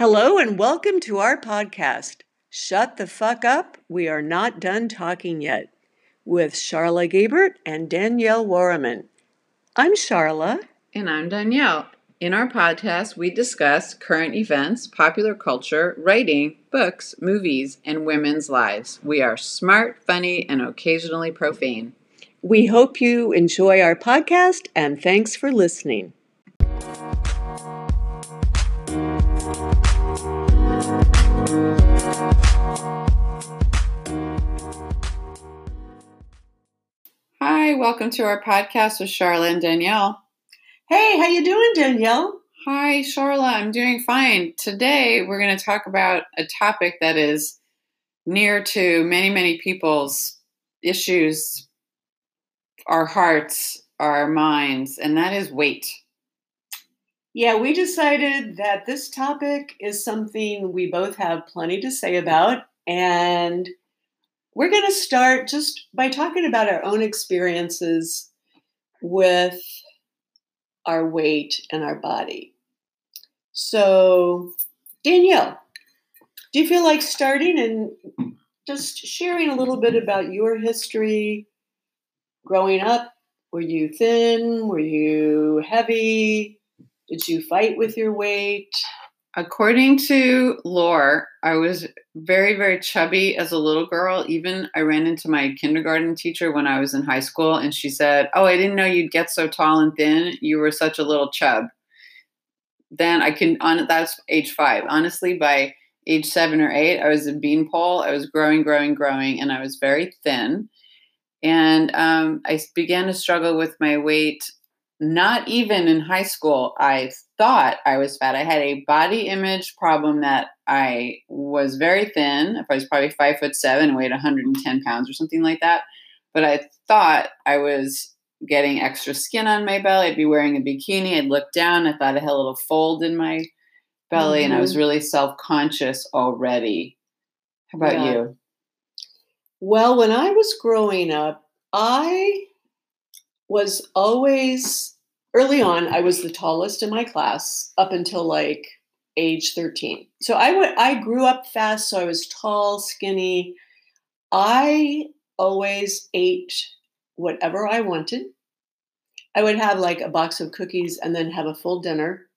Hello and welcome to our podcast, Shut the Fuck Up, We Are Not Done Talking Yet, with Charla Gabert and Danielle Warriman. I'm Charla. And I'm Danielle. In our podcast, we discuss current events, popular culture, writing, books, movies, and women's lives. We are smart, funny, and occasionally profane. We hope you enjoy our podcast and thanks for listening. Hi, welcome to our podcast with Charla and Danielle. Hey, how you doing, Danielle? Hi, Charla. I'm doing fine. Today, we're going to talk about a topic that is near to many, many people's issues, our hearts, our minds, and that is weight. Yeah, we decided that this topic is something we both have plenty to say about, and we're going to start just by talking about our own experiences with our weight and our body. So, Danielle, do you feel like starting and just sharing a little bit about your history growing up? Were you thin? Were you heavy? Did you fight with your weight? According to lore, I was very, very chubby as a little girl. Even I ran into my kindergarten teacher when I was in high school, and she said, Oh, I didn't know you'd get so tall and thin. You were such a little chub. Then I can, on that's age five. Honestly, by age seven or eight, I was a beanpole. I was growing, growing, growing, and I was very thin. And um, I began to struggle with my weight not even in high school, I thought I was fat. I had a body image problem that I was very thin. If I was probably five foot seven, weighed 110 pounds or something like that. But I thought I was getting extra skin on my belly. I'd be wearing a bikini. I'd look down. I thought I had a little fold in my belly, mm-hmm. and I was mm-hmm. really self conscious already. How about yeah. you? Well, when I was growing up, I was always early on i was the tallest in my class up until like age 13 so i went i grew up fast so i was tall skinny. I always ate whatever i wanted. I would have like a box of cookies and then have a full dinner.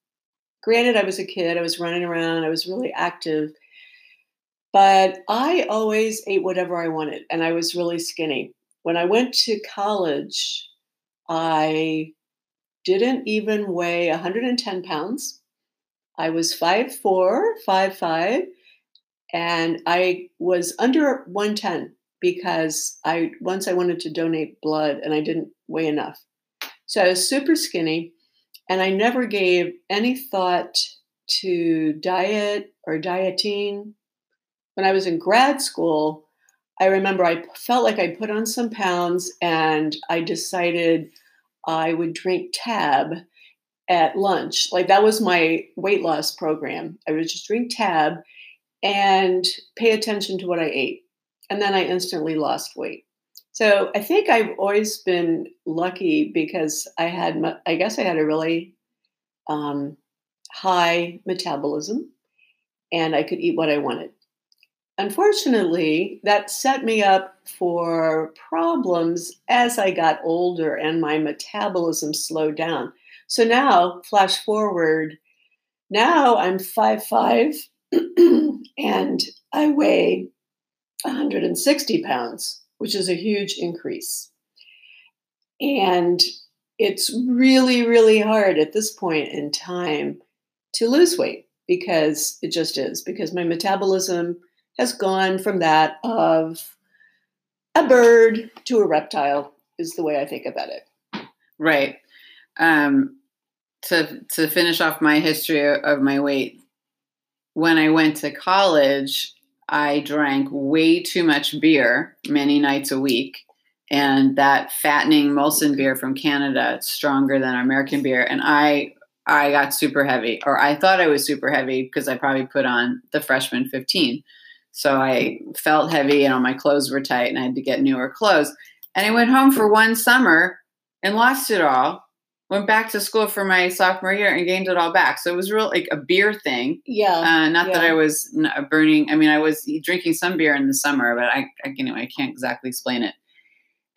Granted i was a kid i was running around i was really active but i always ate whatever i wanted and i was really skinny. When i went to college I didn't even weigh 110 pounds. I was 5'4, 5'5, and I was under 110 because I once I wanted to donate blood and I didn't weigh enough. So I was super skinny and I never gave any thought to diet or dieting. When I was in grad school, I remember I felt like I put on some pounds and I decided I would drink tab at lunch. Like that was my weight loss program. I would just drink tab and pay attention to what I ate. And then I instantly lost weight. So I think I've always been lucky because I had, I guess I had a really um, high metabolism and I could eat what I wanted. Unfortunately, that set me up for problems as I got older and my metabolism slowed down. So now, flash forward, now I'm 5'5 and I weigh 160 pounds, which is a huge increase. And it's really, really hard at this point in time to lose weight because it just is, because my metabolism has gone from that of a bird to a reptile is the way I think about it. Right. Um, to to finish off my history of my weight, when I went to college, I drank way too much beer many nights a week. And that fattening Molson beer from Canada, it's stronger than American beer. And I I got super heavy, or I thought I was super heavy because I probably put on the freshman 15. So I felt heavy and all my clothes were tight and I had to get newer clothes. And I went home for one summer and lost it all. went back to school for my sophomore year and gained it all back. So it was real like a beer thing. Yeah. Uh, not that. I was uh, burning. I mean, I was drinking some beer in the summer, but I, I know, I can't exactly explain it.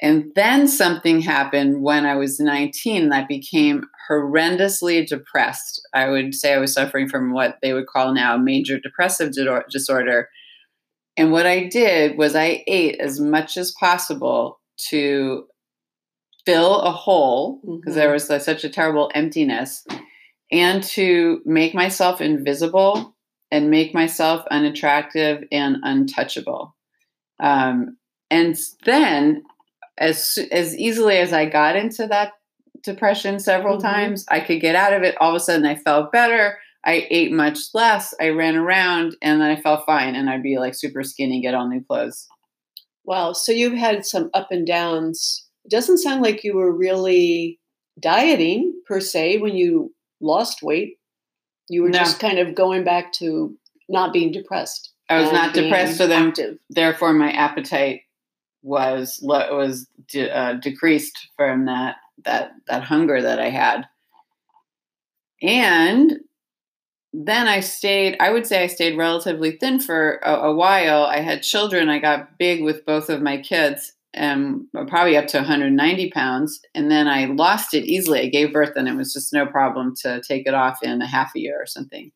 And then something happened when I was 19 that became horrendously depressed. I would say I was suffering from what they would call now major depressive disorder. And what I did was I ate as much as possible to fill a hole because Mhm. there was uh, such a terrible emptiness and to make myself invisible and make myself unattractive and untouchable. Um, and then, as as easily as I got into that depression several Mhm. times, I could get out of it. All of a sudden, I felt better. I ate much less. I ran around, and then I felt fine. And I'd be like super skinny, get all new clothes. Wow. So you've had some up and downs. It doesn't sound like you were really dieting per se when you lost weight. You were No. just kind of going back to not being depressed. I was not depressed, so then active. therefore my appetite was was de- uh, decreased from that that that hunger that I had, and then I stayed. I would say I stayed relatively thin for a, a while. I had children. I got big with both of my kids, um, probably up to 190 pounds, and then I lost it easily. I gave birth, and it was just no problem to take it off in a half a year or something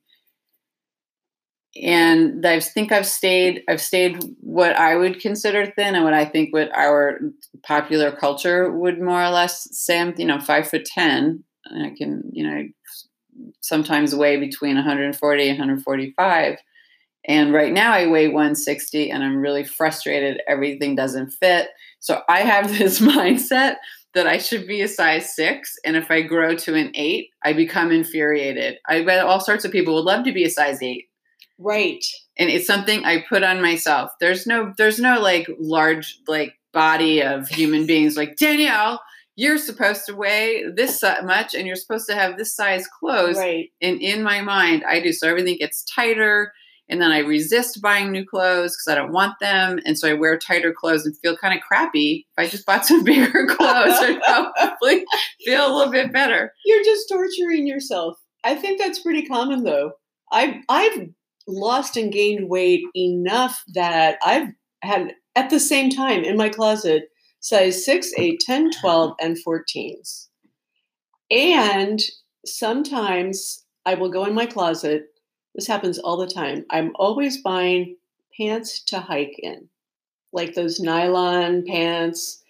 and I think I've stayed I've stayed what I would consider thin and what I think what our popular culture would more or less say I'm you know five foot ten and I can you know sometimes weigh between 140 and 145 and right now I weigh 160 and I'm really frustrated everything doesn't fit so I have this mindset that I should be a size six and if I grow to an eight I become infuriated I bet all sorts of people would love to be a size eight Right. and it's something I put on myself. There's no there's no like large like body of human beings like Danielle. You're supposed to weigh this much, and you're supposed to have this size clothes. Right. And in my mind, I do so everything gets tighter, and then I resist buying new clothes because I don't want them, and so I wear tighter clothes and feel kind of crappy. If I just bought some bigger clothes, I'd probably feel a little bit better. You're just torturing yourself. I think that's pretty common though. I've I've lost and gained weight enough that I've had at the same time in my closet size 6, 8, 10, 12, and 14s. And sometimes I will go in my closet. This happens all the time. I'm always buying pants to hike in, like those nylon pants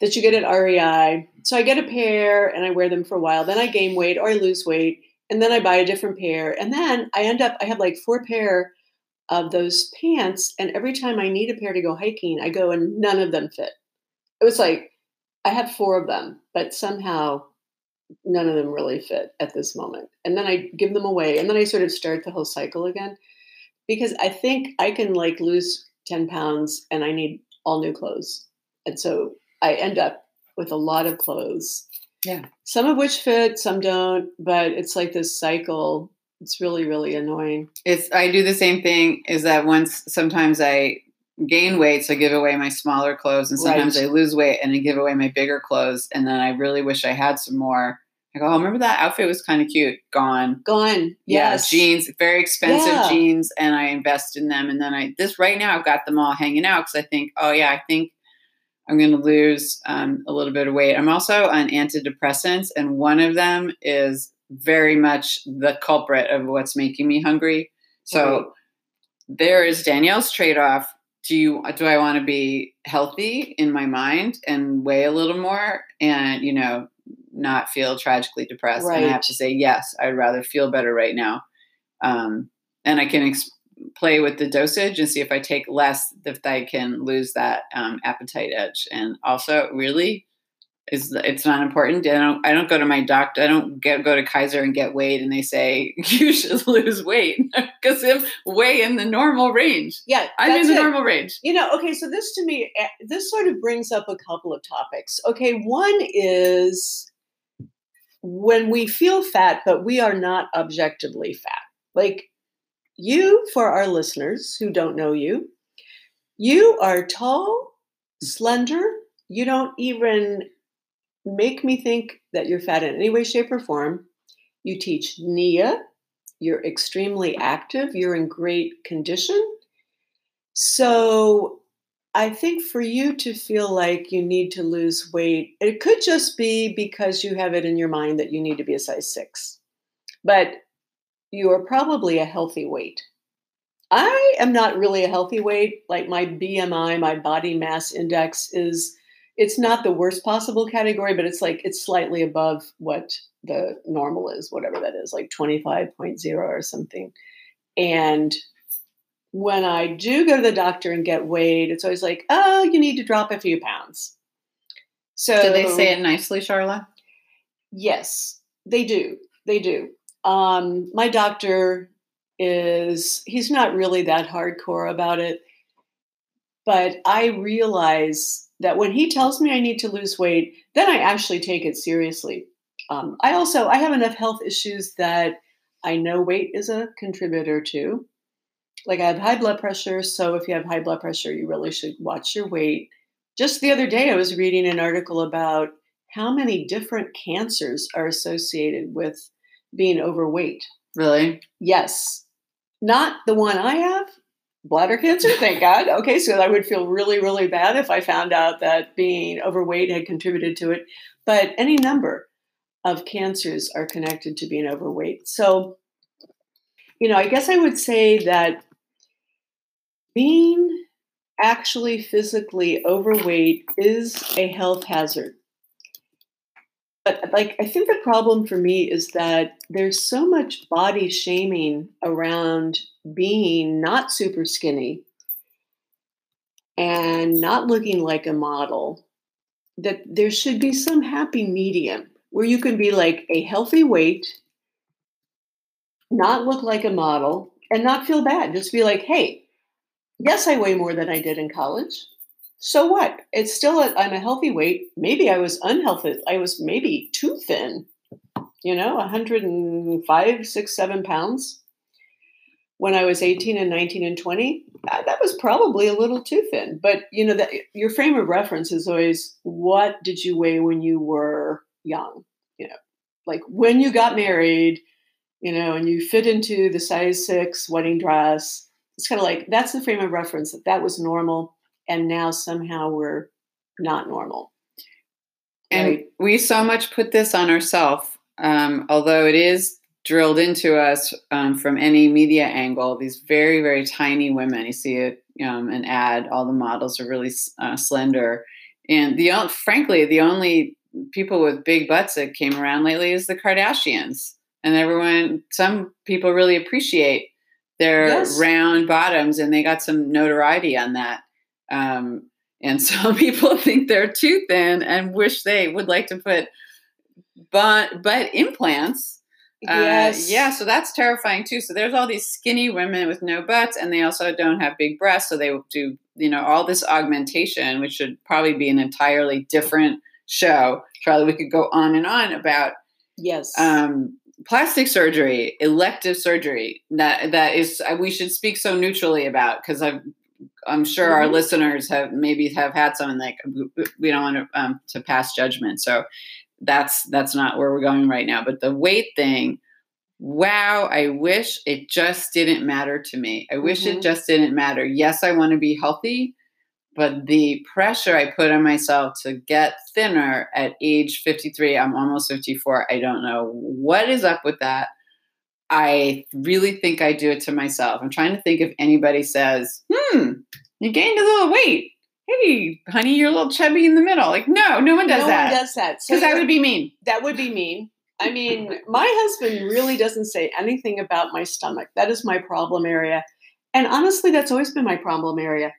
that you get at REI. So I get a pair and I wear them for a while. Then I gain weight or I lose weight. And then I buy a different pair. And then I end up, I have like four pair of those pants. And every time I need a pair to go hiking, I go and none of them fit. It was like, I had four of them, but somehow none of them really fit at this moment. And then I give them away. And then I sort of start the whole cycle again because I think I can like lose 10 pounds and I need all new clothes. And so I end up with a lot of clothes. Yeah. Some of which fit, some don't, but it's like this cycle. It's really, really annoying. It's I do the same thing. Is that once sometimes I gain weight, so I give away my smaller clothes, and sometimes Right. I lose weight and I give away my bigger clothes, and then I really wish I had some more. I go, oh, remember that outfit was kind of cute. Gone. Gone. Yeah, Yes. jeans, very expensive Yeah. jeans, and I invest in them. And then I this right now I've got them all hanging out because I think, oh yeah, I think I'm going to lose um, a little bit of weight. I'm also on antidepressants, and one of them is very much the culprit of what's making me hungry. So there is Danielle's trade off. Do you do I want to be healthy in my mind and weigh a little more and you know not feel tragically depressed? And I have to say yes. I'd rather feel better right now, um, and I can ex- play with the dosage and see if I take less, if I can lose that um, appetite edge. And also, really, is it's not important. I don't. I don't go to my doctor. I don't get go to Kaiser and get weighed, and they say you should lose weight because I'm way in the normal range. Yeah. I'm in the it. normal range. You know, okay, so this to me, eh, this sort of brings up a couple of topics. Okay, one is when we feel fat, but we are not objectively fat. Like you, for our listeners who don't know you, you are tall, slender. You don't even make me think that you're fat in any way, shape, or form. You teach NIA. You're extremely active. You're in great condition. So I think for you to feel like you need to lose weight, it could just be because you have it in your mind that you need to be a size six. But you are probably a healthy weight. I am not really a healthy weight. Like my BMI, my body mass index is it's not the worst possible category, but it's like it's slightly above what the normal is, whatever that is, like 25.0 or something. And when I do go to the doctor and get weighed, it's always like, oh, you need to drop a few pounds. So do they say it nicely, Charla? Yes, they do. They do. Um, my doctor is he's not really that hardcore about it. But I realize that when he tells me I need to lose weight, then I actually take it seriously. Um, I also I have enough health issues that I know weight is a contributor to. Like I have high blood pressure, so if you have high blood pressure, you really should watch your weight. Just the other day, I was reading an article about how many different cancers are associated with being overweight. Really? Yes. Not the one I have, bladder cancer, thank God. Okay, so I would feel really, really bad if I found out that being overweight had contributed to it. But any number of cancers are connected to being overweight. So, you know, I guess I would say that being actually physically overweight is a health hazard but like i think the problem for me is that there's so much body shaming around being not super skinny and not looking like a model that there should be some happy medium where you can be like a healthy weight not look like a model and not feel bad just be like hey yes i weigh more than i did in college so what? It's still I'm a healthy weight. Maybe I was unhealthy. I was maybe too thin. You know, 105, six, seven pounds. When I was 18 and 19 and 20, that, that was probably a little too thin. But you know, that your frame of reference is always what did you weigh when you were young? You know, like when you got married, you know, and you fit into the size six wedding dress. It's kind of like that's the frame of reference that that was normal and now somehow we're not normal. And right? we so much put this on ourselves, um, although it is drilled into us um, from any media angle. These very, very tiny women. You see it, um, an ad. All the models are really uh, slender, and the frankly, the only people with big butts that came around lately is the Kardashians, and everyone. Some people really appreciate their yes. round bottoms, and they got some notoriety on that. Um, and some people think they're too thin and wish they would like to put butt, butt implants. Uh, yes. Uh, yeah, so that's terrifying too. So there's all these skinny women with no butts, and they also don't have big breasts. So they do, you know, all this augmentation, which should probably be an entirely different show. Charlie, we could go on and on about yes, um, plastic surgery, elective surgery. That that is, we should speak so neutrally about because I've I'm sure mm-hmm. our listeners have maybe have had something like we don't want to um, to pass judgment. So that's that's not where we're going right now. But the weight thing, wow! I wish it just didn't matter to me. I wish mm-hmm. it just didn't matter. Yes, I want to be healthy, but the pressure I put on myself to get thinner at age 53, I'm almost 54. I don't know what is up with that. I really think I do it to myself. I'm trying to think if anybody says, hmm, you gained a little weight. Hey, honey, you're a little chubby in the middle. Like, no, no one does no that. No one does that. Because so that would be mean. That would be mean. I mean, my husband really doesn't say anything about my stomach. That is my problem area. And honestly, that's always been my problem area,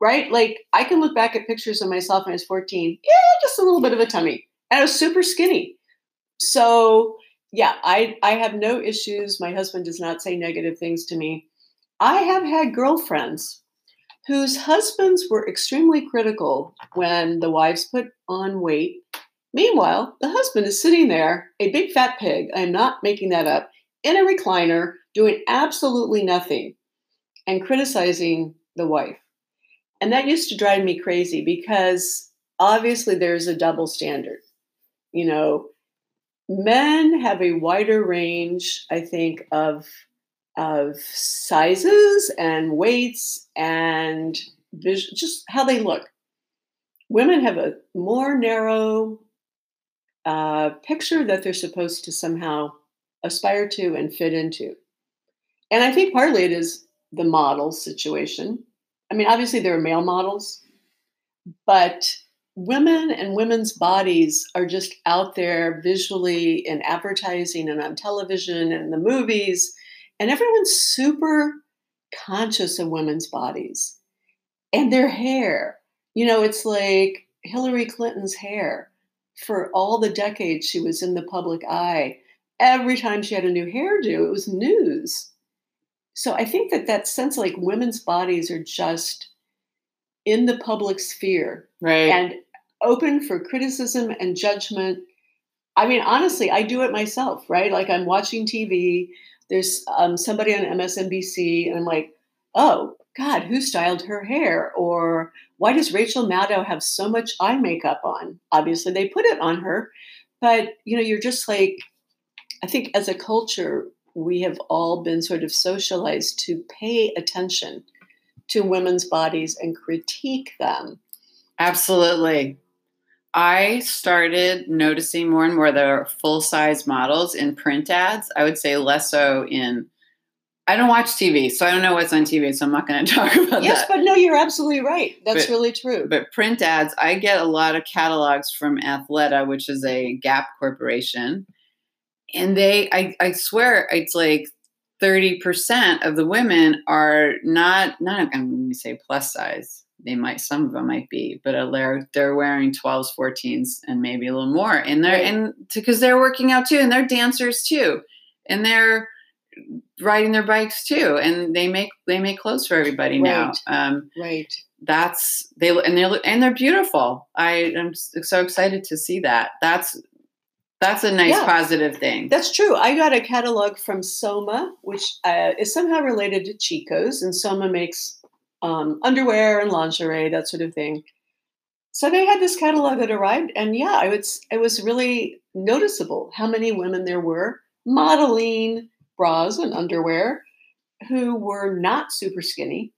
right? Like, I can look back at pictures of myself when I was 14. Yeah, just a little bit of a tummy. And I was super skinny. So, yeah, I, I have no issues. My husband does not say negative things to me. I have had girlfriends whose husbands were extremely critical when the wives put on weight. Meanwhile, the husband is sitting there, a big fat pig, I'm not making that up, in a recliner, doing absolutely nothing and criticizing the wife. And that used to drive me crazy because obviously there's a double standard. you know, men have a wider range, I think, of of sizes and weights and vis- just how they look. Women have a more narrow uh, picture that they're supposed to somehow aspire to and fit into. And I think partly it is the model situation. I mean, obviously there are male models, but women and women's bodies are just out there visually in advertising and on television and the movies and everyone's super conscious of women's bodies and their hair. You know, it's like Hillary Clinton's hair for all the decades she was in the public eye. Every time she had a new hairdo, it was news. So I think that that sense like women's bodies are just in the public sphere Right. and open for criticism and judgment. I mean, honestly, I do it myself, right? Like I'm watching TV, there's um, somebody on MSNBC, and I'm like, oh, God, who styled her hair? Or why does Rachel Maddow have so much eye makeup on? Obviously, they put it on her, but you know, you're just like, I think as a culture, we have all been sort of socialized to pay attention to women's bodies and critique them. Absolutely. I started noticing more and more there are full size models in print ads. I would say less so in. I don't watch TV, so I don't know what's on TV, so I'm not going to talk about Yes, that. Yes, but no, you're absolutely right. That's But- really true. But print ads, I get a lot of catalogs from Athleta, which is a Gap corporation. And they, I, I swear, it's like 30% of the women are not, not, I'm going to say plus size. They might, some of them might be, but they're, they're wearing 12s, 14s, and maybe a little more. And they're, Right. and because they're working out too, and they're dancers too. And they're riding their bikes too. And they make, they make clothes for everybody now. Right. Um, right. that's they and they look and they're beautiful. I am so excited to see that. That's that's a nice Yeah. positive thing. That's true. I got a catalog from Soma, which uh, is somehow related to Chico's, and Soma makes um, underwear and lingerie, that sort of thing. So they had this catalog that arrived, and yeah, it was it was really noticeable how many women there were modeling bras and underwear who were not super skinny,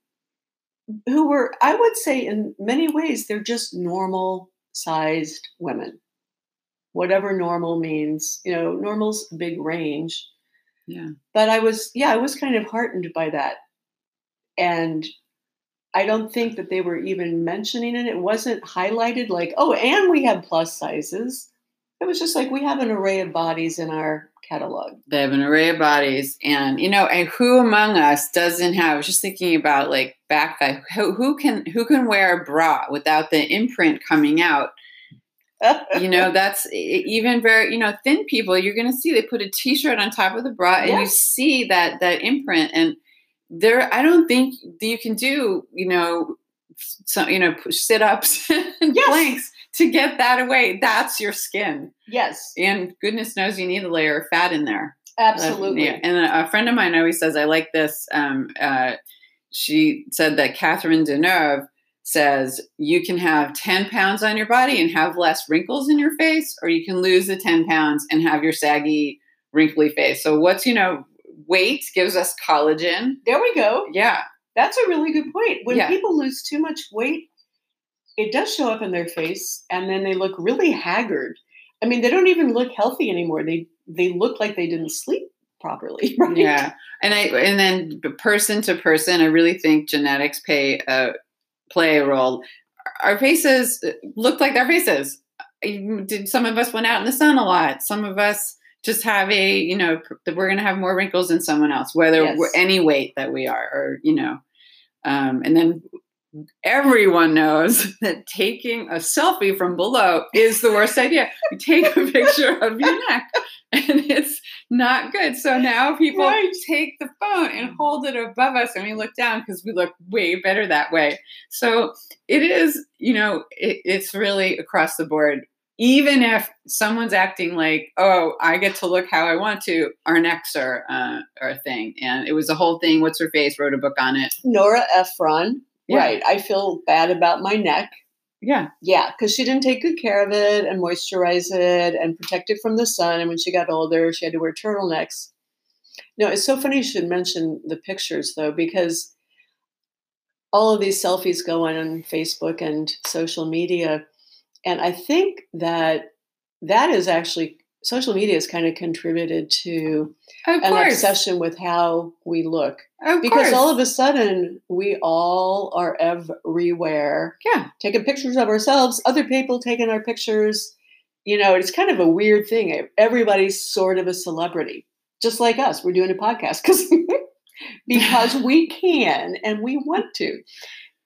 who were, I would say, in many ways, they're just normal sized women. Whatever normal means, you know, normal's a big range. yeah. But I was, yeah, I was kind of heartened by that. And I don't think that they were even mentioning it. It wasn't highlighted like, oh, and we have plus sizes. It was just like we have an array of bodies in our catalog. They have an array of bodies, and you know, and who among us doesn't have? I was just thinking about like back that who, who can who can wear a bra without the imprint coming out? You know, that's even very you know thin people. You're going to see they put a t-shirt on top of the bra, and you see that that imprint. And there, I don't think you can do you know some you know sit ups and Yes. planks to get that away. That's your skin, yes, and goodness knows you need a layer of fat in there. absolutely. Yeah, And a a friend of mine always says, I like this. Um, uh, she said that Catherine Deneuve says you can have 10 pounds on your body and have less wrinkles in your face, or you can lose the 10 pounds and have your saggy, wrinkly face. So, what's, you know, weight gives us collagen. There we go. Yeah. That's a really good point. When Yeah. people lose too much weight, it does show up in their face and then they look really haggard. I mean, they don't even look healthy anymore. They they look like they didn't sleep properly, right? Yeah. And I, and then person to person, I really think genetics pay a, play a role. Our faces uh, look like their faces. Uh, did some of us went out in the sun a lot? Some of us just have a, you know, that we're going to have more wrinkles than someone else, whether Yes. we're any weight that we are, or you know, um, and then everyone knows that taking a selfie from below is the worst idea. You take a picture of your neck, and it's not good. So now people Right. take the phone and hold it above us, and we look down because we look way better that way. So it is, you know, it, it's really across the board. Even if someone's acting like, "Oh, I get to look how I want to," our necks are uh, are a thing, and it was a whole thing. What's her face wrote a book on it. Nora Ephron. Yeah. Right. I feel bad about my neck. Yeah. Yeah, because she didn't take good care of it and moisturize it and protect it from the sun. And when she got older, she had to wear turtlenecks. No, it's so funny you should mention the pictures though, because all of these selfies go on Facebook and social media. And I think that that is actually social media has kind of contributed to Of an course. obsession with how we look. Of Because course. all of a sudden, we all are everywhere yeah. taking pictures of ourselves, other people taking our pictures. You know, it's kind of a weird thing. Everybody's sort of a celebrity, just like us. We're doing a podcast because because we can and we want to.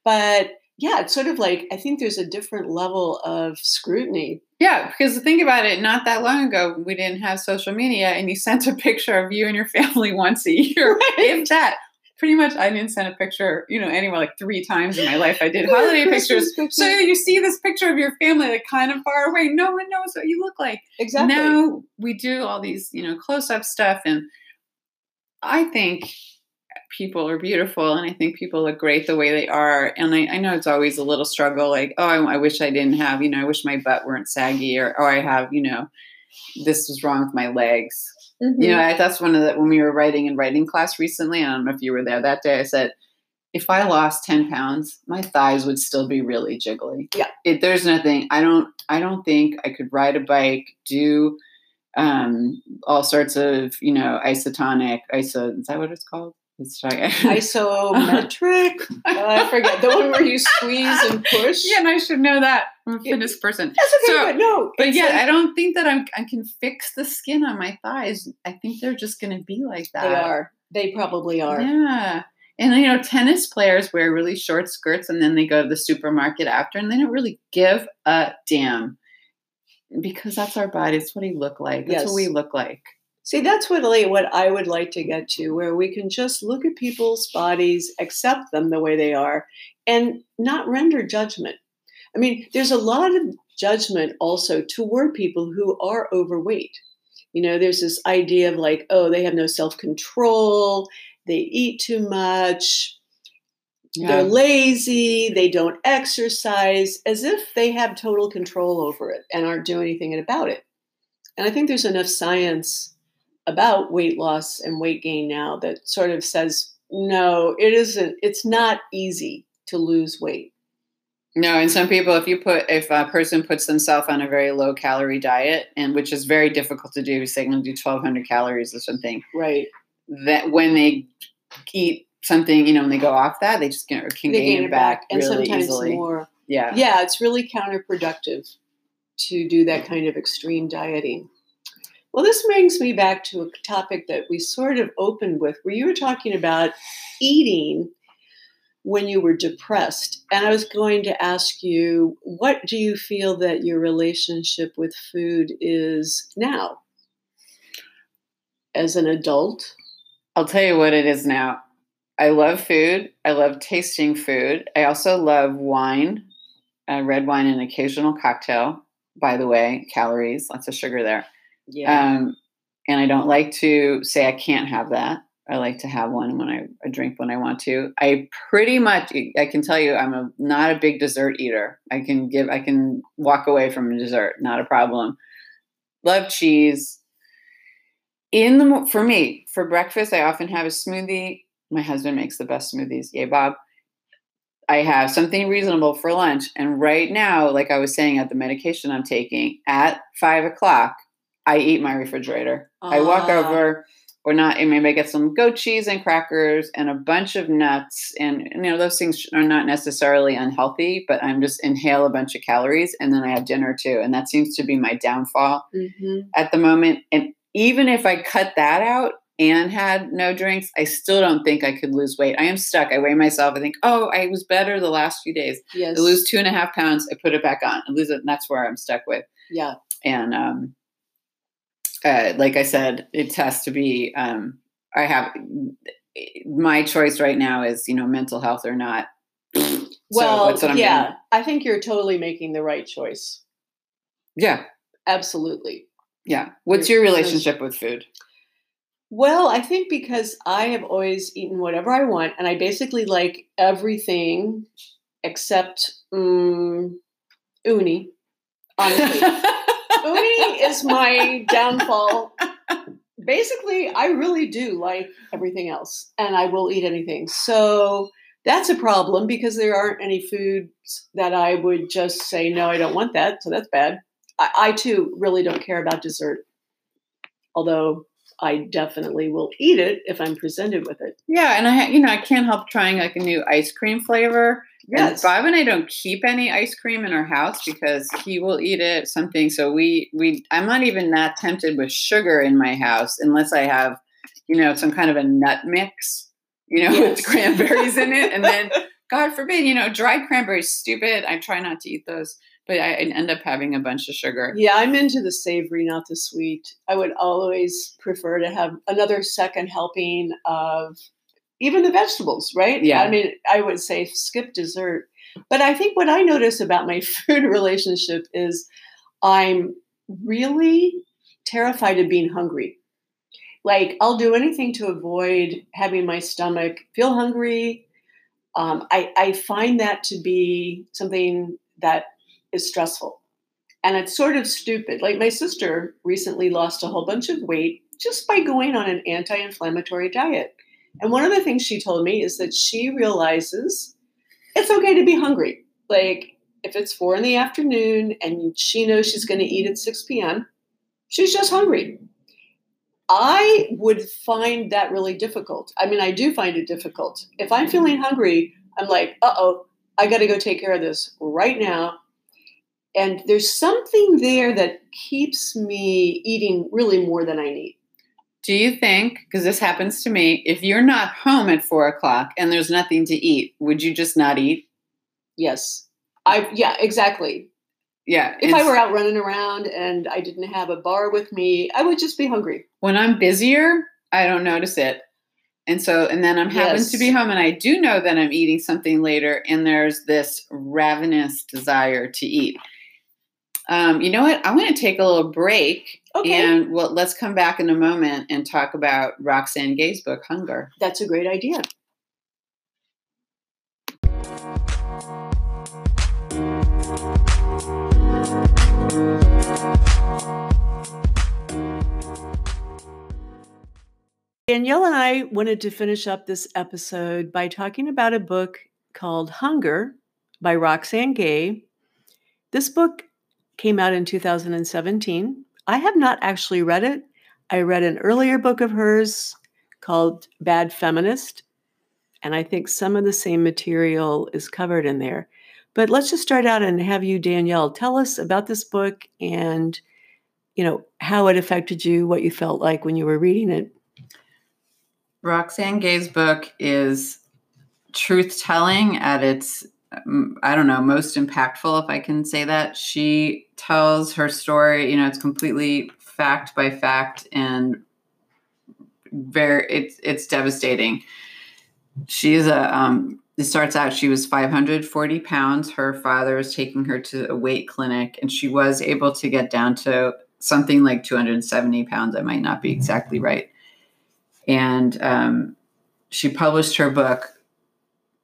But yeah, it's sort of like I think there's a different level of scrutiny. Yeah, because think about it, not that long ago, we didn't have social media, and you sent a picture of you and your family once a year. If that, pretty much, I didn't send a picture, you know, anywhere like three times in my life. I did holiday Christmas pictures. So you see this picture of your family, like kind of far away. No one knows what you look like. exactly. Now we do all these, you know, close up stuff. And I think people are beautiful and I think people look great the way they are. And I, I know it's always a little struggle like, oh, I, I wish I didn't have, you know, I wish my butt weren't saggy or, oh, I have, you know, this was wrong with my legs. Mhm. You know, I, that's one of the, when we were writing in writing class recently, I don't know if you were there that day, I said, if I lost 10 pounds, my thighs would still be really jiggly. Yeah. It, there's nothing, I don't, I don't think I could ride a bike, do um, all sorts of, you know, isotonic, iso, is that what it's called? Isometric. Uh, I forget the one where you squeeze and push. Yeah, and I should know that. I'm a fitness person. That's okay, So- but no. But yeah, like- I don't think that I'm, I can fix the skin on my thighs. I think they're just going to be like that. they are. They probably are. Yeah. And you know, tennis players wear really short skirts and then they go to the supermarket after and they don't really give a damn. Because that's our body. It's what we look like. That's Yes. what we look like. See, that's what what I would like to get to, where we can just look at people's bodies, accept them the way they are, and not render judgment. I mean, there's a lot of judgment also toward people who are overweight. You know, there's this idea of like, oh, they have no self control, they eat too much, they're lazy, they don't exercise, as if they have total control over it and aren't doing anything about it. And I think there's enough science about weight loss and weight gain now that sort of says, no, it isn't, it's not easy to lose weight. No, and some people, if you put, if a person puts themselves on a very low calorie diet, and which is very difficult to do, say, I'm going to do 1200 calories or something, Right. that when they eat something, you know, when they go off that, they just can, can gain, gain it back, and really sometimes easily. more. Yeah. Yeah, it's really counterproductive to do that kind of extreme dieting. Well, this brings me back to a topic that we sort of opened with, where you were talking about eating when you were depressed. And I was going to ask you, what do you feel that your relationship with food is now? As an adult? I'll tell you what it is now. I love food. I love tasting food. I also love wine, uh, red wine, and occasional cocktail. By the way, calories, lots of sugar there. Yeah. Um, and I don't like to say I can't have that. I like to have one when I, I drink when I want to. I pretty much, I can tell you, I'm a not a big dessert eater. I can give, I can walk away from a dessert, not a problem. Love cheese. In the for me for breakfast, I often have a smoothie. My husband makes the best smoothies. Yay, Bob. I have something reasonable for lunch, and right now, like I was saying, at the medication I'm taking at five o'clock, I eat my refrigerator. I walk Ah. over, or not, and maybe I get some goat cheese and crackers and a bunch of nuts. And, you know, those things are not necessarily unhealthy, but I'm just inhale a bunch of calories and then I have dinner too. And that seems to be my downfall Mhm. at the moment. And even if I cut that out and had no drinks, I still don't think I could lose weight. I am stuck. I weigh myself. I think, oh, I was better the last few days. Yes. I lose two and a half pounds. I put it back on. I lose it. And that's where I'm stuck with Yeah. and um, uh, like I said, it has to be. Um, I have my choice right now is you know mental health or not. Well, so that's what I'm yeah, doing. I think you're totally making the right choice. Yeah, Absolutely. yeah. What's your relationship with food? Well, I think because I have always eaten whatever I want, and I basically like everything except mm, uni. Honestly, uni is my downfall. Basically, I really do like everything else, and I will eat anything. So that's a problem because there aren't any foods that I would just say no, I don't want that. So that's bad. I, I too really don't care about dessert, although I definitely will eat it if I'm presented with it. Yeah, and I, you know, I can't help trying like a new ice cream flavor. Yes. And Bob and I don't keep any ice cream in our house because he will eat it. Something. So we we I'm not even that tempted with sugar in my house unless I have, you know, some kind of a nut mix, you know, Yes. with cranberries in it, and then God forbid, you know, dried cranberries. Stupid. I try not to eat those, but I end up having a bunch of sugar. Yeah, I'm into the savory, not the sweet. I would always prefer to have another second helping of even the vegetables, right? Yeah. I mean, I would say skip dessert. But I think what I notice about my food relationship is I'm really terrified of being hungry. Like, I'll do anything to avoid having my stomach feel hungry. Um, I, I find that to be something that is stressful. And it's sort of stupid. Like my sister recently lost a whole bunch of weight just by going on an anti inflammatory diet. And one of the things she told me is that she realizes it's okay to be hungry. Like if it's four in the afternoon and she knows she's going to eat at 6 p.m., she's just hungry. I would find that really difficult. I mean, I do find it difficult. If I'm feeling hungry, I'm like, uh oh, I got to go take care of this right now. And there's something there that keeps me eating really more than I need. Do you think, because this happens to me, if you're not home at four o'clock and there's nothing to eat, would you just not eat? Yes. I yeah, exactly. Yeah. If I were out running around and I didn't have a bar with me, I would just be hungry. when I'm busier, I don't notice it. And so, and then I'm happen to be home and I do know that I'm eating something later and there's this ravenous desire to eat. Um, you know what? I'm going to take a little break Okay. and well, let's come back in a moment and talk about Roxane Gay's book, Hunger. That's a great idea. Danielle and I wanted to finish up this episode by talking about a book called Hunger by Roxane Gay. This book came out in 2017. I have not actually read it. I read an earlier book of hers called Bad Feminist, and I think some of the same material is covered in there. But let's just start out and have you, Danielle, tell us about this book and you know how it affected you, what you felt like when you were reading it. Roxane Gay's book is truth telling at its, I don't know, most impactful, if I can say that. She tells her story, you know, it's completely fact by fact and very, it's, it's devastating. She is a, um, it starts out, she was 540 pounds. Her father was taking her to a weight clinic and she was able to get down to something like 270 pounds. I might not be exactly right and um, she published her book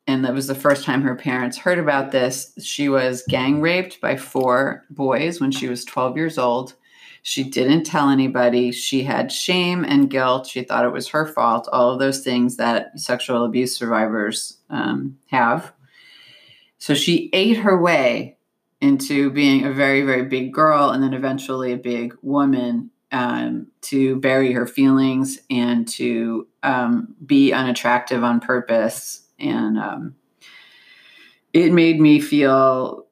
and that was the first time her parents heard about this. She was gang raped by four boys when she was 12 years old. She didn't tell anybody. She had shame and guilt. She thought it was her fault all of those things that sexual abuse survivors um, have. So she ate her way into being a very very big girl and then eventually a big woman um, to bury her feelings and to um, be unattractive on purpose. And um, it made me feel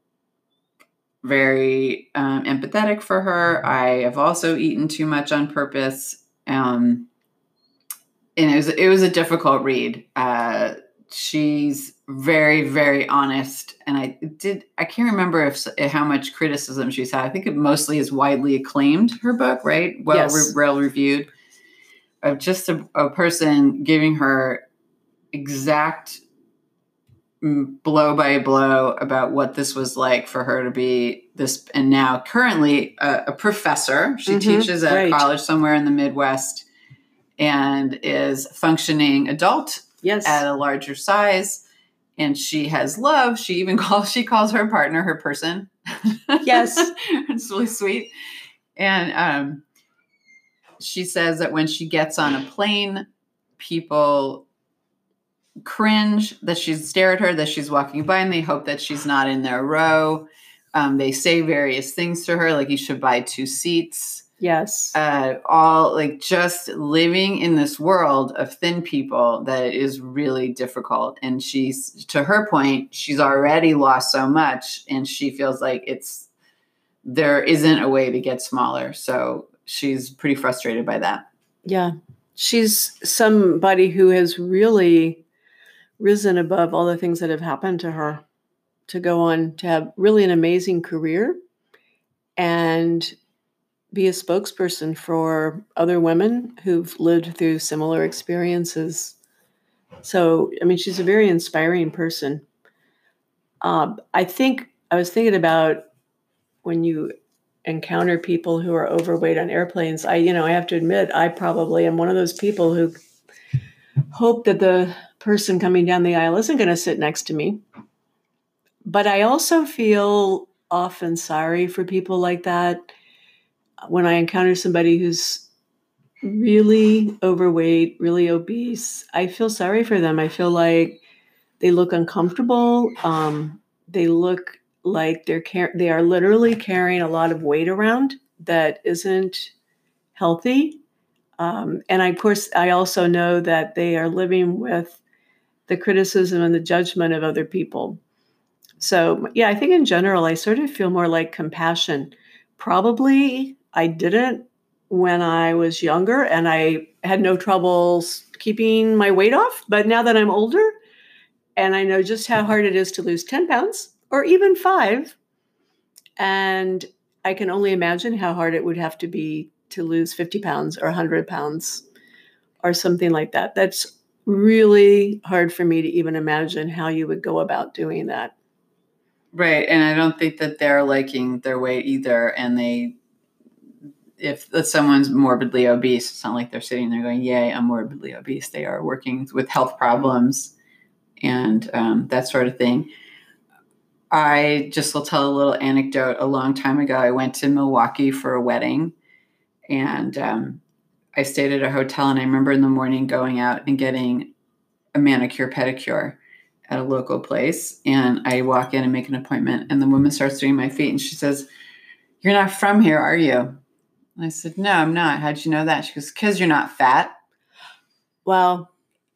very um, empathetic for her. I have also eaten too much on purpose. Um, and it was it was a difficult read. Uh, she's very very honest, and I did I can't remember if how much criticism she's had. I think it mostly is widely acclaimed. Her book, right? Well, Yes. re- well reviewed. Of just a, a person giving her exact mm, blow by blow about what this was like for her to be this, and now currently a, a professor. She Mhm, teaches at right. a college somewhere in the Midwest and is functioning adult Yes. at a larger size and she has love she even calls she calls her partner her person Yes. it's really sweet. And um, she says that when she gets on a plane, people cringe that she's stare at her, that she's walking by, and they hope that she's not in their row. Um, they say various things to her, like you should buy two seats. Yes. Uh, all like just living in this world of thin people that is really difficult. And she's, to her point, she's already lost so much, and she feels like it's there isn't a way to get smaller. So she's pretty frustrated by that. Yeah. She's somebody who has really risen above all the things that have happened to her to go on to have really an amazing career and be a spokesperson for other women who've lived through similar experiences. So, I mean, she's a very inspiring person. Um, I think I was thinking about when you encounter people who are overweight on airplanes. I, you know, I have to admit, I probably am one of those people who hope that the person coming down the aisle isn't going to sit next to me. But I also feel often sorry for people like that when I encounter somebody who's really overweight, really obese. I feel sorry for them. I feel like they look uncomfortable. Um, they look like they're car- they are literally carrying a lot of weight around that isn't healthy. Um, and I, of course, I also know that they are living with the criticism and the judgment of other people. So, yeah, I think in general, I sort of feel more like compassion. Probably I didn't when I was younger and I had no troubles keeping my weight off. But now that I'm older and I know just how hard it is to lose 10 pounds or even five, and I can only imagine how hard it would have to be to lose 50 pounds or 100 pounds or something like that. That's really hard for me to even imagine how you would go about doing that. Right. And I don't think that they're liking their weight either. And they, if someone's morbidly obese, it's not like they're sitting there going, Yay, I'm morbidly obese. They are working with health problems and um, that sort of thing. I just will tell a little anecdote. A long time ago, I went to Milwaukee for a wedding and um, I stayed at a hotel and I remember in the morning going out and getting a manicure pedicure at a local place. And I walk in and make an appointment, and the woman starts doing my feet and she says, You're not from here, are you? And I said, No, I'm not. How'd you know that? She goes, Because you're not fat. Well,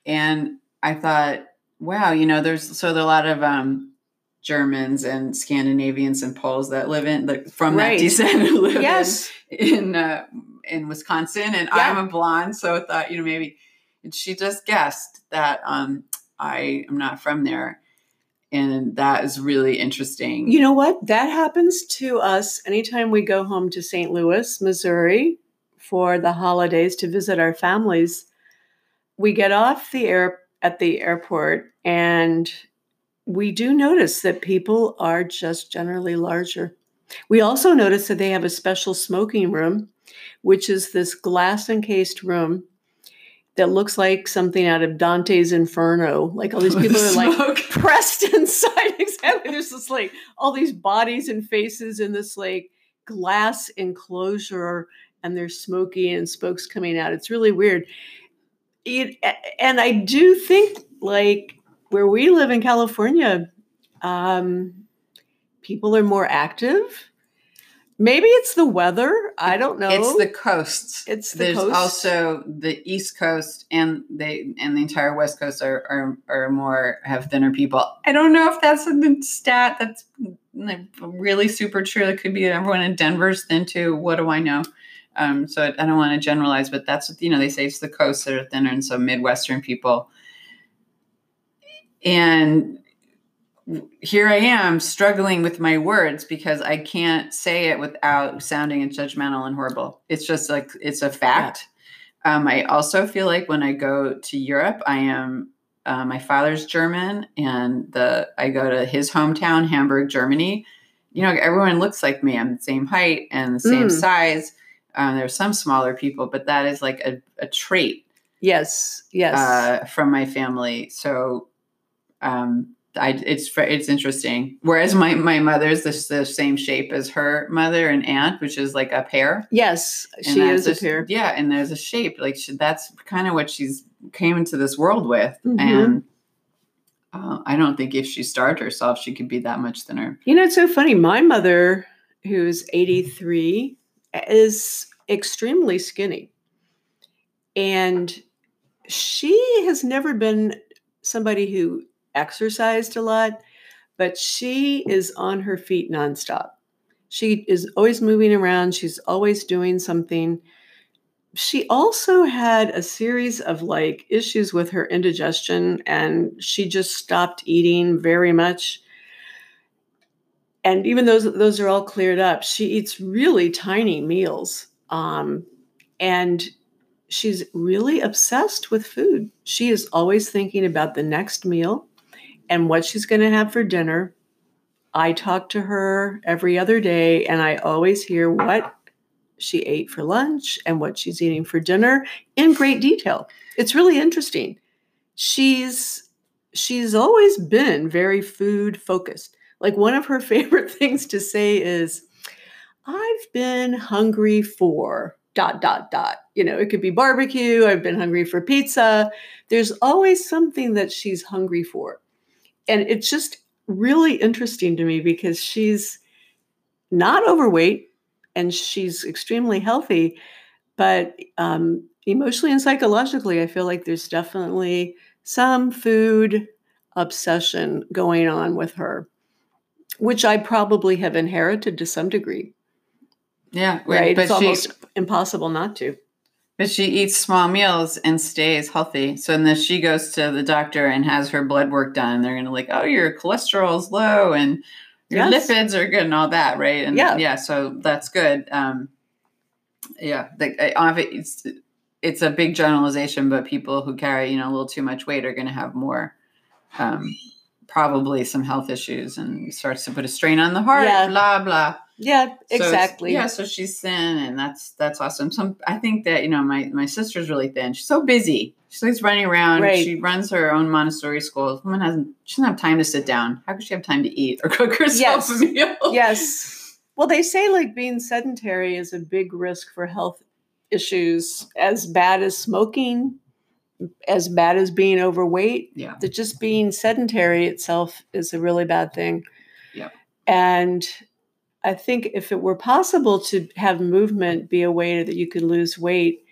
And I thought, wow, you know, there's so there are a lot of um, Germans and Scandinavians and Poles that live in like from Right. that descent who live Yes. in in, uh, in Wisconsin, and Yeah. I'm a blonde, so I thought you know maybe and she just guessed that um, I am not from there, and that is really interesting. You know what? That happens to us anytime we go home to St. Louis, Missouri for the holidays to visit our families. We get off the air at the airport and we do notice that people are just generally larger. We also notice that they have a special smoking room, which is this glass encased room that looks like something out of Dante's Inferno. Like all these people are like Smoke. pressed inside. Exactly. There's this like all these bodies and faces in this like glass enclosure, and there's smoky and spokes coming out. It's really weird. It, and I do think like where we live in California, um, people are more active. Maybe it's the weather. I don't know. It's the coasts. It's the There's coast. also the East Coast and they and the entire West Coast are, are are more have thinner people. I don't know if that's a stat that's really super true. It could be everyone in Denver's thin too. What do I know? Um, so I, I don't want to generalize, but that's what you know. They say it's the coasts that are thinner, and so Midwestern people. And here I am struggling with my words because I can't say it without sounding judgmental and horrible. It's just like it's a fact. Um, I also feel like when I go to Europe, I am uh, my father's German, and the I go to his hometown, Hamburg, Germany. You know, everyone looks like me. I'm the same height and the same Mm. size. Um, there's some smaller people, but that is like a, a trait yes, yes. uh, from my family. So um, I, it's it's interesting. Whereas my my mother's the, the same shape as her mother and aunt, which is like a pear. Yes, And she is a pear. Yeah, and there's a shape like she, that's kind of what she's came into this world with, Mhm. and uh, I don't think if she starved herself, she could be that much thinner. You know, it's so funny. My mother, who's 83, is extremely skinny. And she has never been somebody who exercised a lot, but she is on her feet nonstop. She is always moving around, she's always doing something. She also had a series of like issues with her indigestion, and she just stopped eating very much and even those those are all cleared up she eats really tiny meals um, and she's really obsessed with food she is always thinking about the next meal and what she's going to have for dinner i talk to her every other day and i always hear what she ate for lunch and what she's eating for dinner in great detail it's really interesting she's she's always been very food focused like one of her favorite things to say is, I've been hungry for dot, dot, dot. You know, it could be barbecue. I've been hungry for pizza. There's always something that she's hungry for. And it's just really interesting to me because she's not overweight and she's extremely healthy. But um, emotionally and psychologically, I feel like there's definitely some food obsession going on with her which I probably have inherited to some degree. Yeah, Right? But it's she almost impossible not to. But she eats small meals and stays healthy. So then she goes to the doctor and has her blood work done. And they're gonna like, oh, your cholesterol's low and your Yes. lipids are good and all that, right? And Yeah. yeah, so that's good. Um, yeah, the, I- it's it's a big generalization, but people who carry you know a little too much weight are going to have more, um, probably some health issues and starts to put a strain on the heart. Yeah. Blah blah. Yeah, So exactly. yeah, so she's thin, and that's that's awesome. Some I think that you know my my sister's really thin. She's so busy. She's always running around. Right. She runs her own Montessori school. Woman hasn't she doesn't have time to sit down. How could she have time to eat or cook herself Yes. a meal? Yes. Well, they say like being sedentary is a big risk for health issues, as bad as smoking, as bad as being overweight. Yeah. That just being sedentary itself is a really bad thing. Yep. And I think if it were possible to have movement be a way that you could lose weight,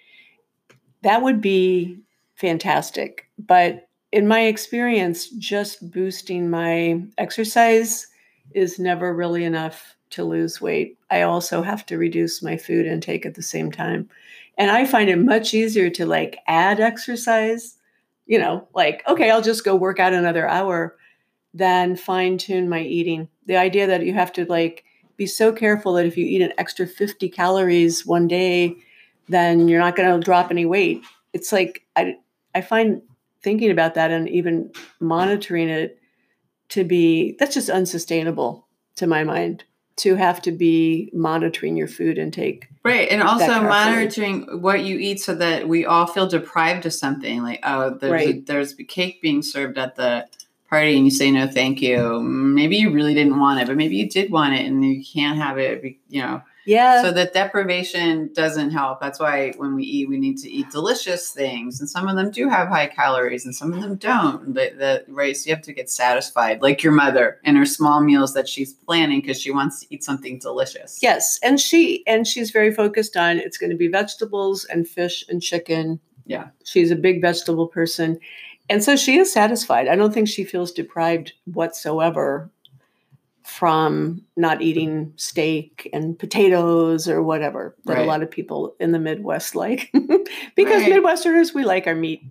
that would be fantastic. But in my experience, just boosting my exercise is never really enough to lose weight. I also have to reduce my food intake at the same time. And I find it much easier to like add exercise, you know, like, okay, I'll just go work out another hour than fine tune my eating. The idea that you have to like be so careful that if you eat an extra 50 calories one day, then you're not going to drop any weight. It's like, I, I find thinking about that and even monitoring it to be, that's just unsustainable to my mind to have to be monitoring your food intake. Right, and also monitoring what you eat so that we all feel deprived of something. Like, oh, there's a, there's cake being served at the party, and you say no, thank you. Maybe you really didn't want it, but maybe you did want it, and you can't have it. You know, Yeah. so that deprivation doesn't help. That's why when we eat, we need to eat delicious things, and some of them do have high calories, and some of them don't. The, the right, so you have to get satisfied, like your mother and her small meals that she's planning because she wants to eat something delicious. yes. And she, and she's very focused on it's going to be vegetables and fish and chicken. Yeah. She's a big vegetable person. And so she is satisfied. I don't think she feels deprived whatsoever from not eating steak and potatoes or whatever that Right. a lot of people in the Midwest like. because Right. Midwesterners, we like our meat.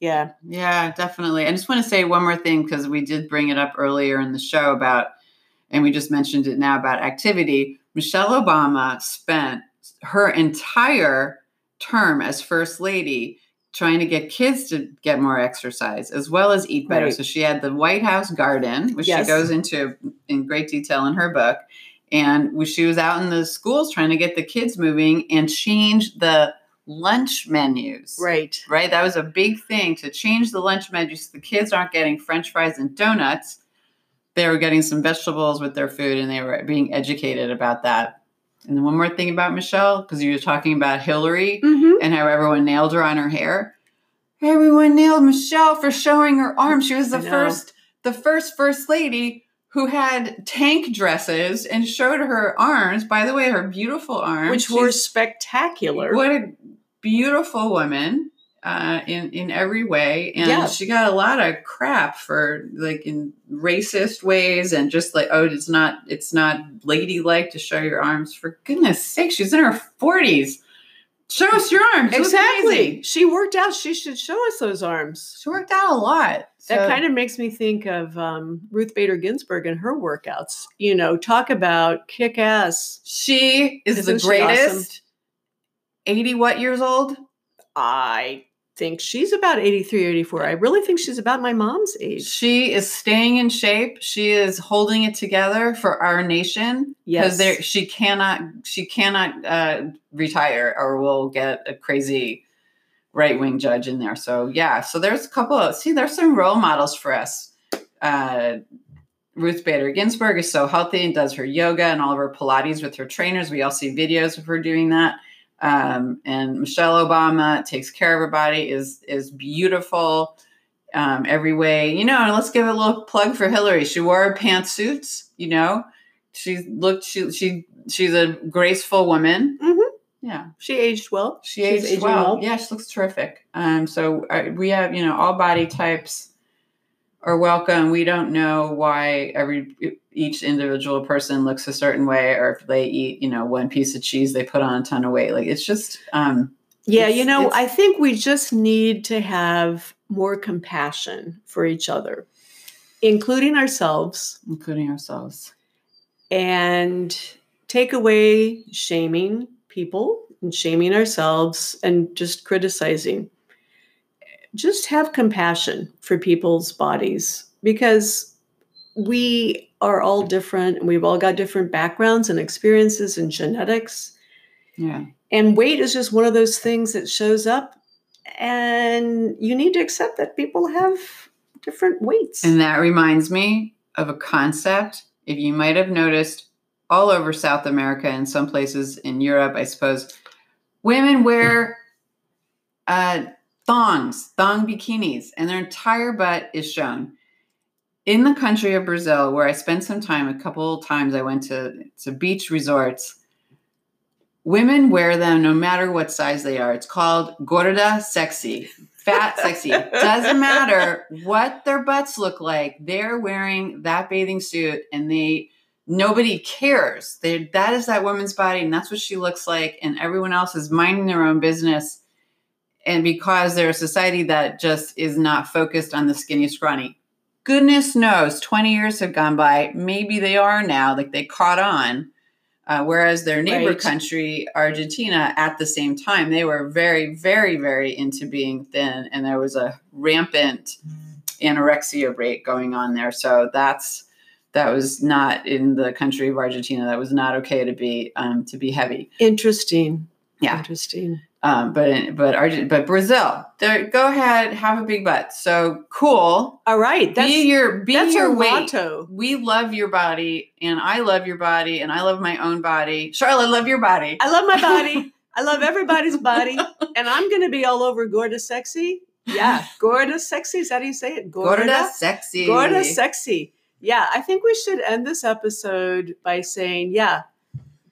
Yeah. Yeah, definitely. I just want to say one more thing because we did bring it up earlier in the show about, and we just mentioned it now about activity. Michelle Obama spent her entire term as first lady trying to get kids to get more exercise as well as eat better. Right. So she had the White House garden, which Yes. she goes into in great detail in her book. And she was out in the schools trying to get the kids moving and change the lunch menus. Right. Right? That was a big thing to change the lunch menus. The kids aren't getting french fries and donuts. They were getting some vegetables with their food and they were being educated about that. And then one more thing about Michelle, because you were talking about Hillary Mm-hmm. and how everyone nailed her on her hair. Everyone nailed Michelle for showing her arms. She was the first, the first first lady who had tank dresses and showed her arms. By the way, her beautiful arms, Which were spectacular. what a beautiful woman uh, in in every way, and Yeah. she got a lot of crap for like in racist ways and just like oh it's not it's not ladylike to show your arms. For goodness sake, she's in her forties. Show us your arms. Exactly. She worked out. She should show us those arms. She worked out a lot. That kind of makes me think of um, Ruth Bader Ginsburg and her workouts. You know, talk about kick ass. she is Isn't the greatest. awesome? Eighty what years old? I think she's about 83, 84. I really think she's about my mom's age. She is staying in shape. She is holding it together for our nation because Yes. there she cannot she cannot uh, retire or we'll get a crazy right wing judge in there. So yeah, so there's a couple of see there's some role models for us. Uh, Ruth Bader Ginsburg is so healthy and does her yoga and all of her Pilates with her trainers. We all see videos of her doing that. Um, and Michelle Obama takes care of her body, is is beautiful um, every way. You know, and let's give a little plug for Hillary. She wore pantsuits. You know, she looked she she she's a graceful woman. Mhm. Yeah, She aged well. she She's aged aging well. Yeah, she looks terrific. Um, so uh, we have you know all body types are welcome. We don't know why every each individual person looks a certain way, or if they eat you know one piece of cheese, they put on a ton of weight. Like it's just um, Yeah, you know, I think we just need to have more compassion for each other, including ourselves, including ourselves. and take away shaming people and shaming ourselves and just criticizing. Just have compassion for people's bodies because we are all different and we've all got different backgrounds and experiences and genetics. Yeah. And weight is just one of those things that shows up, and you need to accept that people have different weights. And that reminds me of a concept. If you might have noticed all over South America and some places in Europe, I suppose, women wear uh, thongs, thong bikinis, and their entire butt is shown. In the country of Brazil, where I spent some time, a couple of times I went to, to beach resorts, women wear them no matter what size they are. It's called gorda sexy, fat sexy. Doesn't matter what their butts look like. They're wearing that bathing suit and they nobody cares. They that is that woman's body and that's what she looks like and everyone else is minding their own business. And because they're a society that just is not focused on the skinny scrawny. Goodness knows 20 years have gone by. Maybe they are now, like they caught on. Uh, whereas their neighbor Right. country, Argentina, at the same time, they were very, very, very into being thin, and there was a rampant anorexia rate going on there. So that's that was not in the country of Argentina. That was not okay to be um, to be heavy. Interesting. Yeah. Interesting. Um, but but Argent, but Brazil, go ahead, have a big butt. So cool. All right. That's, be your be that's your our weight. motto. We love your body, and I love your body, and I love my own body. Charlotte, love your body. I love my body. I love everybody's body. And I'm going to be all over Gorda Sexy. Yeah. Gorda Sexy. Is that how you say it? Gorda sexy. Gorda Sexy. Yeah. I think we should end this episode by saying, yeah,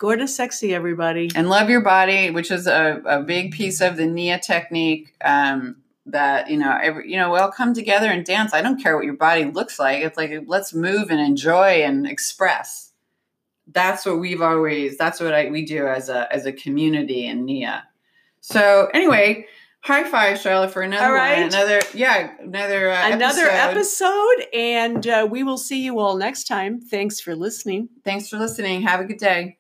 Gorda Sexy, everybody. and love your body, which is a, a big piece of the Nia technique. Um, that you know, every you know, we all come together and dance. I don't care what your body looks like. It's like let's move and enjoy and express. That's what we've always. That's what I, we do as a as a community in Nia. So anyway, high five, Charlotte, for another All right. one. Another yeah, another uh, Another episode. episode. And uh, we will see you all next time. Thanks for listening. Thanks for listening. Have a good day.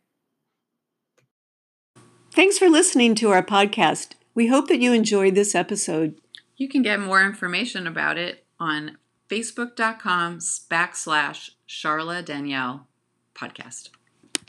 Thanks for listening to our podcast. We hope that you enjoyed this episode. You can get more information about it on facebook.com backslash Charla Danielle podcast.